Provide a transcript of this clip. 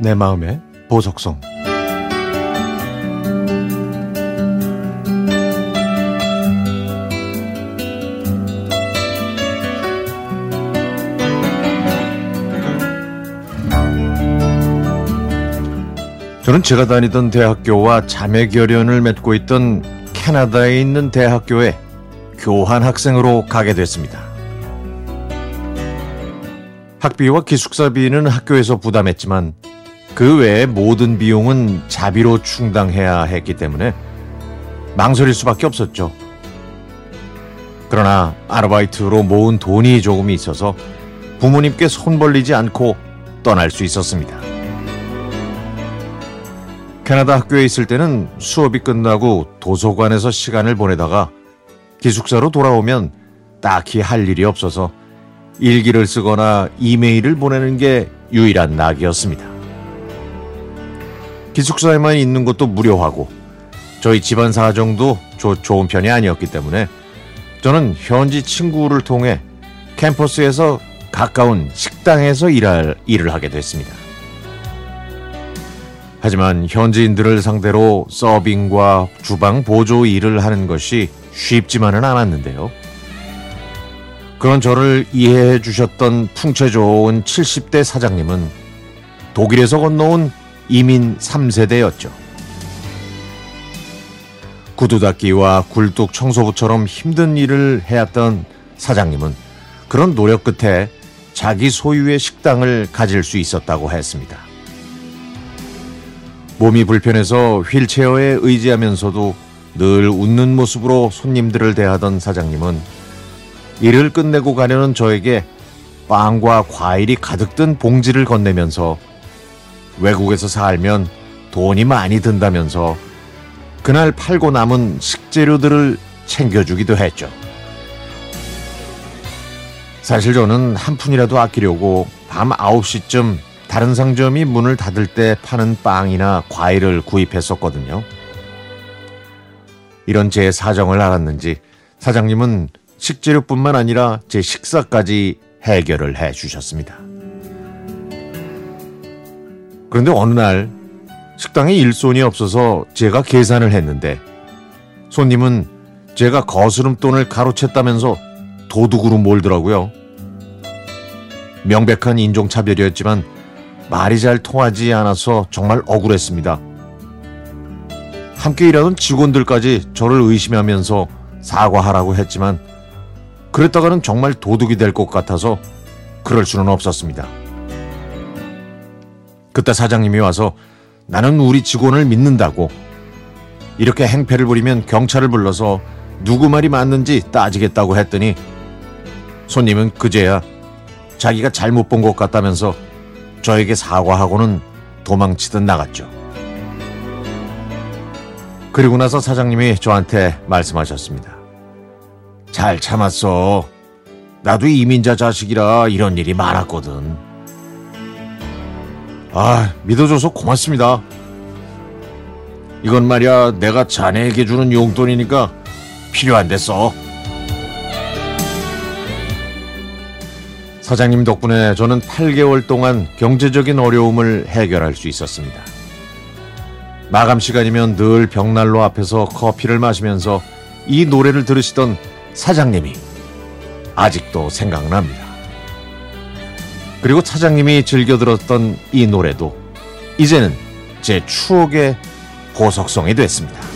내 마음의 보석성 저는 제가 다니던 대학교와 자매 결연을 맺고 있던 캐나다에 있는 대학교에 교환 학생으로 가게 됐습니다. 학비와 기숙사비는 학교에서 부담했지만 그 외의 모든 비용은 자비로 충당해야 했기 때문에 망설일 수밖에 없었죠. 그러나 아르바이트로 모은 돈이 조금 있어서 부모님께 손 벌리지 않고 떠날 수 있었습니다. 캐나다 학교에 있을 때는 수업이 끝나고 도서관에서 시간을 보내다가 기숙사로 돌아오면 딱히 할 일이 없어서 일기를 쓰거나 이메일을 보내는 게 유일한 낙이었습니다. 기숙사에만 있는 것도 무료하고 저희 집안 사정도 조, 좋은 편이 아니었기 때문에 저는 현지 친구를 통해 캠퍼스에서 가까운 식당에서 일할, 일을 하게 됐습니다. 하지만 현지인들을 상대로 서빙과 주방 보조 일을 하는 것이 쉽지만은 않았는데요. 그런 저를 이해해 주셨던 풍채 좋은 70대 사장님은 독일에서 건너온 이민 3세대였죠. 구두 닦기와 굴뚝 청소부처럼 힘든 일을 해왔던 사장님은 그런 노력 끝에 자기 소유의 식당을 가질 수 있었다고 했습니다. 몸이 불편해서 휠체어에 의지하면서도 늘 웃는 모습으로 손님들을 대하던 사장님은 일을 끝내고 가려는 저에게 빵과 과일이 가득 든 봉지를 건네면서 외국에서 살면 돈이 많이 든다면서 그날 팔고 남은 식재료들을 챙겨주기도 했죠. 사실 저는 한 푼이라도 아끼려고 밤 9시쯤 다른 상점이 문을 닫을 때 파는 빵이나 과일을 구입했었거든요. 이런 제 사정을 알았는지 사장님은 식재료뿐만 아니라 제 식사까지 해결을 해 주셨습니다. 그런데 어느 날 식당에 일손이 없어서 제가 계산을 했는데 손님은 제가 거스름돈을 가로챘다면서 도둑으로 몰더라고요. 명백한 인종차별이었지만 말이 잘 통하지 않아서 정말 억울했습니다. 함께 일하던 직원들까지 저를 의심하면서 사과하라고 했지만 그랬다가는 정말 도둑이 될 것 같아서 그럴 수는 없었습니다. 그때 사장님이 와서 나는 우리 직원을 믿는다고 이렇게 행패를 부리면 경찰을 불러서 누구 말이 맞는지 따지겠다고 했더니 손님은 그제야 자기가 잘못 본 것 같다면서 저에게 사과하고는 도망치듯 나갔죠. 그리고 나서 사장님이 저한테 말씀하셨습니다. 잘 참았어. 나도 이민자 자식이라 이런 일이 많았거든. 아, 믿어줘서 고맙습니다. 이건 말이야, 내가 자네에게 주는 용돈이니까 필요한데 써. 사장님 덕분에 저는 8개월 동안 경제적인 어려움을 해결할 수 있었습니다. 마감 시간이면 늘 벽난로 앞에서 커피를 마시면서 이 노래를 들으시던 사장님이 아직도 생각납니다. 그리고 차장님이 즐겨 들었던 이 노래도 이제는 제 추억의 보석성이 됐습니다.